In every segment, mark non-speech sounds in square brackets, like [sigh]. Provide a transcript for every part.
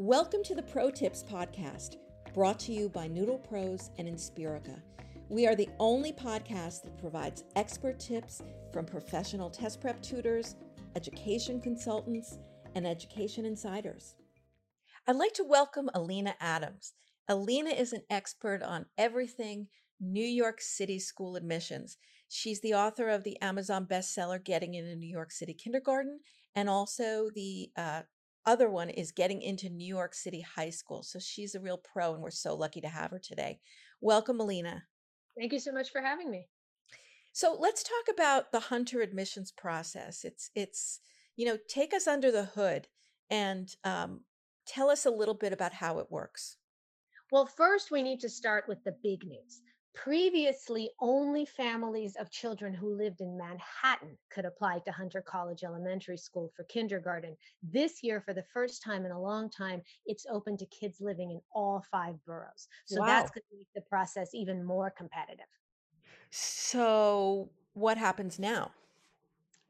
Welcome to the Pro Tips Podcast, brought to you by Noodle Pros and Inspirica. We are the only podcast that provides expert tips from professional test prep tutors, education consultants, and education insiders. I'd like to welcome Alina Adams. Alina is an expert on everything New York City school admissions. She's the author of the Amazon bestseller Getting into a New York City Kindergarten and also the uh, other one is getting into New York City high school. So she's a real pro, and we're so lucky to have her today. Welcome, Alina. Thank you so much for having me. So let's talk about the Hunter admissions process. It's it's you know take us under the hood and um, tell us a little bit about how it works. Well, first we need to start with the big news. Previously, only families of children who lived in Manhattan could apply to Hunter College Elementary School for kindergarten. This year, for the first time in a long time, it's open to kids living in all five boroughs. So wow. that's going to make the process even more competitive. So, what happens now?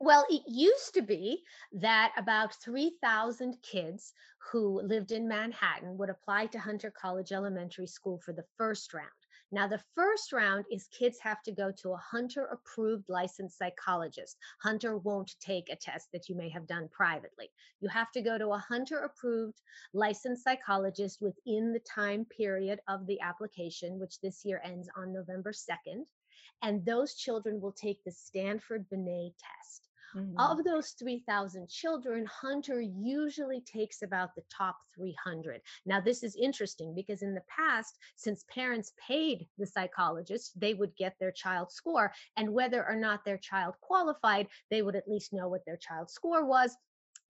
Well, it used to be that about 3,000 kids who lived in Manhattan would apply to Hunter College Elementary School for the first round. Now, the first round is kids have to go to a Hunter approved licensed psychologist. Hunter won't take a test that you may have done privately. You have to go to a Hunter approved licensed psychologist within the time period of the application, which this year ends on November 2nd. And those children will take the Stanford Binet test. Mm-hmm. Of those 3,000 children, Hunter usually takes about the top 300. Now, this is interesting because in the past, since parents paid the psychologist, they would get their child's score. And whether or not their child qualified, they would at least know what their child's score was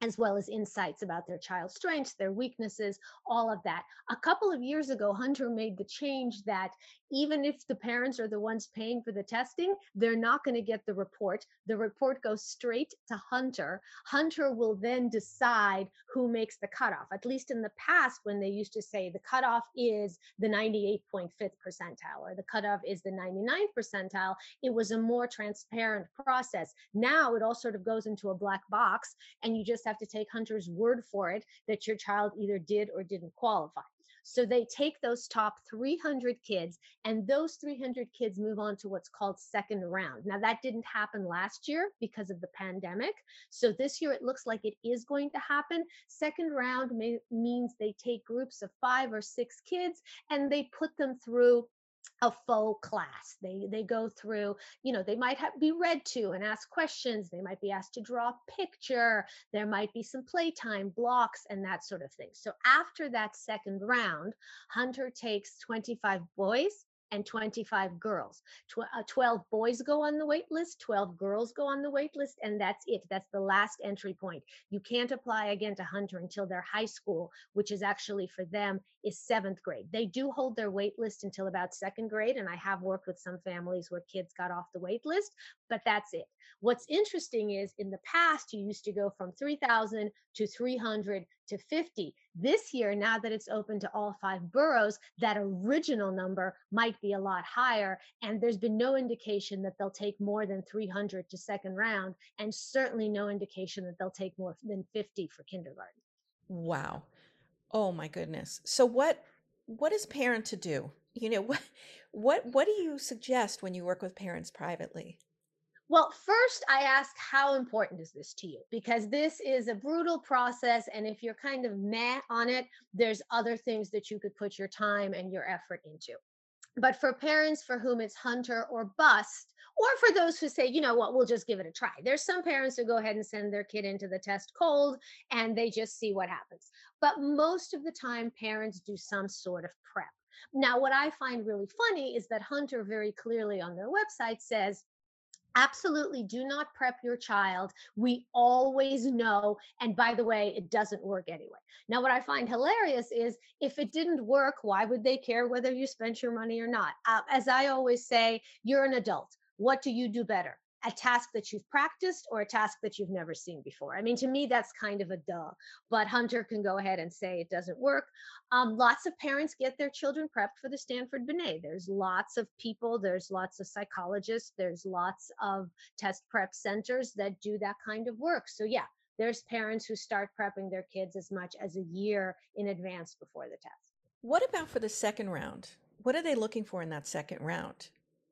as well as insights about their child's strengths, their weaknesses, all of that. A couple of years ago, Hunter made the change that even if the parents are the ones paying for the testing, they're not going to get the report. The report goes straight to Hunter. Hunter will then decide who makes the cutoff. At least in the past, when they used to say the cutoff is the 98.5th percentile or the cutoff is the 99th percentile, it was a more transparent process. Now it all sort of goes into a black box and you just have to take Hunter's word for it that your child either did or didn't qualify. So they take those top 300 kids, and those 300 kids move on to what's called second round. Now, that didn't happen last year because of the pandemic. So this year it looks like it is going to happen. Second round may, means they take groups of five or six kids and they put them through a faux class. They they go through, you know, they might have, be read to and ask questions. They might be asked to draw a picture. There might be some playtime blocks and that sort of thing. So after that second round, Hunter takes 25 boys and 25 girls. Tw- uh, 12 boys go on the wait list, 12 girls go on the wait list, and that's it. That's the last entry point. You can't apply again to Hunter until their high school, which is actually for them is seventh grade. They do hold their wait list until about second grade, and I have worked with some families where kids got off the wait list, but that's it. What's interesting is in the past, you used to go from 3,000 to 300 to 50. This year, now that it's open to all five boroughs, that original number might be a lot higher. And there's been no indication that they'll take more than 300 to second round, and certainly no indication that they'll take more than 50 for kindergarten. Wow. Oh my goodness. So what what is parent to do? You know, [laughs] what what what do you suggest when you work with parents privately? Well, first, I ask, how important is this to you? Because this is a brutal process. And if you're kind of meh on it, there's other things that you could put your time and your effort into. But for parents for whom it's hunter or bust, or for those who say, you know what, we'll just give it a try. There's some parents who go ahead and send their kid into the test cold and they just see what happens. But most of the time, parents do some sort of prep. Now, what I find really funny is that Hunter very clearly on their website says, absolutely do not prep your child. We always know. And by the way, it doesn't work anyway. Now, what I find hilarious is if it didn't work, why would they care whether you spent your money or not? Uh, as I always say, you're an adult. What do you do better? A task that you've practiced or a task that you've never seen before. I mean, to me, that's kind of a duh, but Hunter can go ahead and say it doesn't work. Um, lots of parents get their children prepped for the Stanford Binet. There's lots of people, there's lots of psychologists, there's lots of test prep centers that do that kind of work. So, yeah, There's parents who start prepping their kids as much as a year in advance before the test. What about for the second round? What are they looking for in that second round?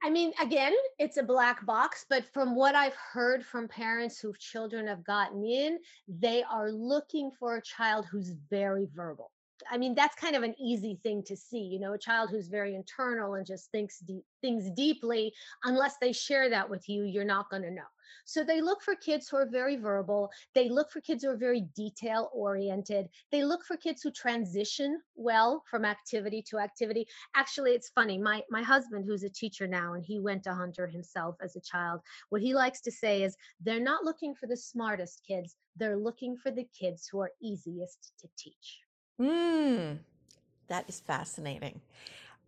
I mean, again, it's a black box, but from what I've heard from parents whose children have gotten in, they are looking for a child who's very verbal. I mean, that's kind of an easy thing to see, you know, a child who's very internal and just thinks deep, things deeply. Unless they share that with you, you're not going to know. So they look for kids who are very verbal. They look for kids who are very detail oriented. They look for kids who transition well from activity to activity. Actually, it's funny. My my husband, who's a teacher now, and he went to Hunter himself as a child. What he likes to say is, they're not looking for the smartest kids. They're looking for the kids who are easiest to teach. Hmm, that is fascinating.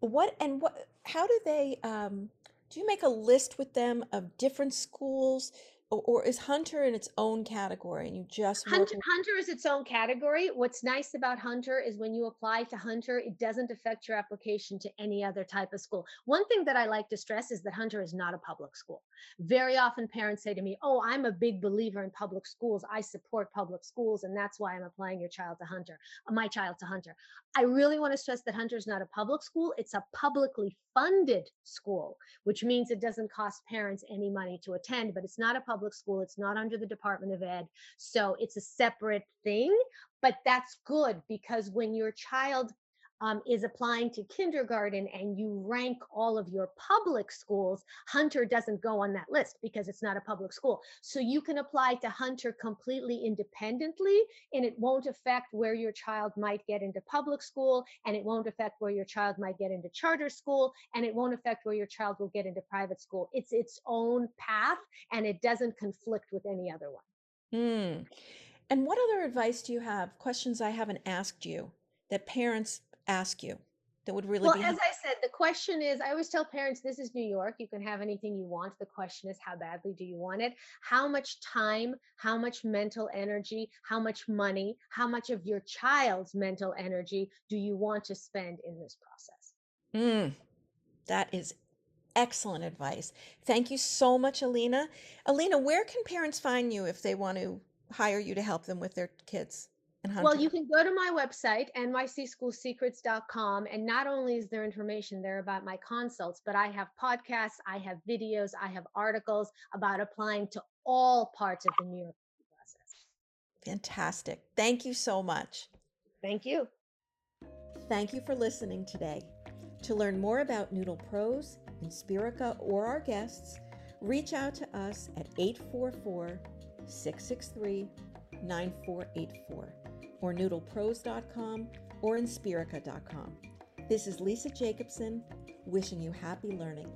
What and what? How do they? Um, do you make a list with them of different schools, or, is Hunter in its own category and you just Hunter, with? Hunter is its own category. What's nice about Hunter is when you apply to Hunter, it doesn't affect your application to any other type of school. One thing that I like to stress is that Hunter is not a public school. Very often parents say to me, Oh, I'm a big believer in public schools. I support public schools, and that's why I'm applying your child to Hunter, uh, my child to Hunter. I really want to stress that Hunter is not a public school. It's a publicly funded school, which means it doesn't cost parents any money to attend, but it's not a public school. It's not under the Department of Ed. So it's a separate thing. But that's good because when your child um, is applying to kindergarten and you rank all of your public schools, Hunter doesn't go on that list because it's not a public school. So you can apply to Hunter completely independently and it won't affect where your child might get into public school and it won't affect where your child might get into charter school and it won't affect where your child will get into private school. It's its own path and it doesn't conflict with any other one. Hmm. And what other advice do you have? Questions I haven't asked you that parents ask you that would really Well, be as helpful. I said, the question is I always tell parents this is New York. You can have anything you want. The question is how badly do you want it? How much time, how much mental energy, how much money, how much of your child's mental energy do you want to spend in this process? Mm, that is excellent advice. Thank you so much, Alina. Alina, where can parents find you if they want to hire you to help them with their kids Well, you can go to my website, nycschoolsecrets.com, and not only is there information there about my consults, but I have podcasts, I have videos, I have articles about applying to all parts of the New York process. Fantastic. Thank you so much. Thank you. Thank you for listening today. To learn more about Noodle Pros, Inspirica, or our guests, reach out to us at 844 663 9484 or noodlepros.com or inspirica.com. This is Lisa Jacobson wishing you happy learning.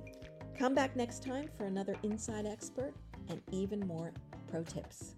Come back next time for another Inside Expert and even more pro tips.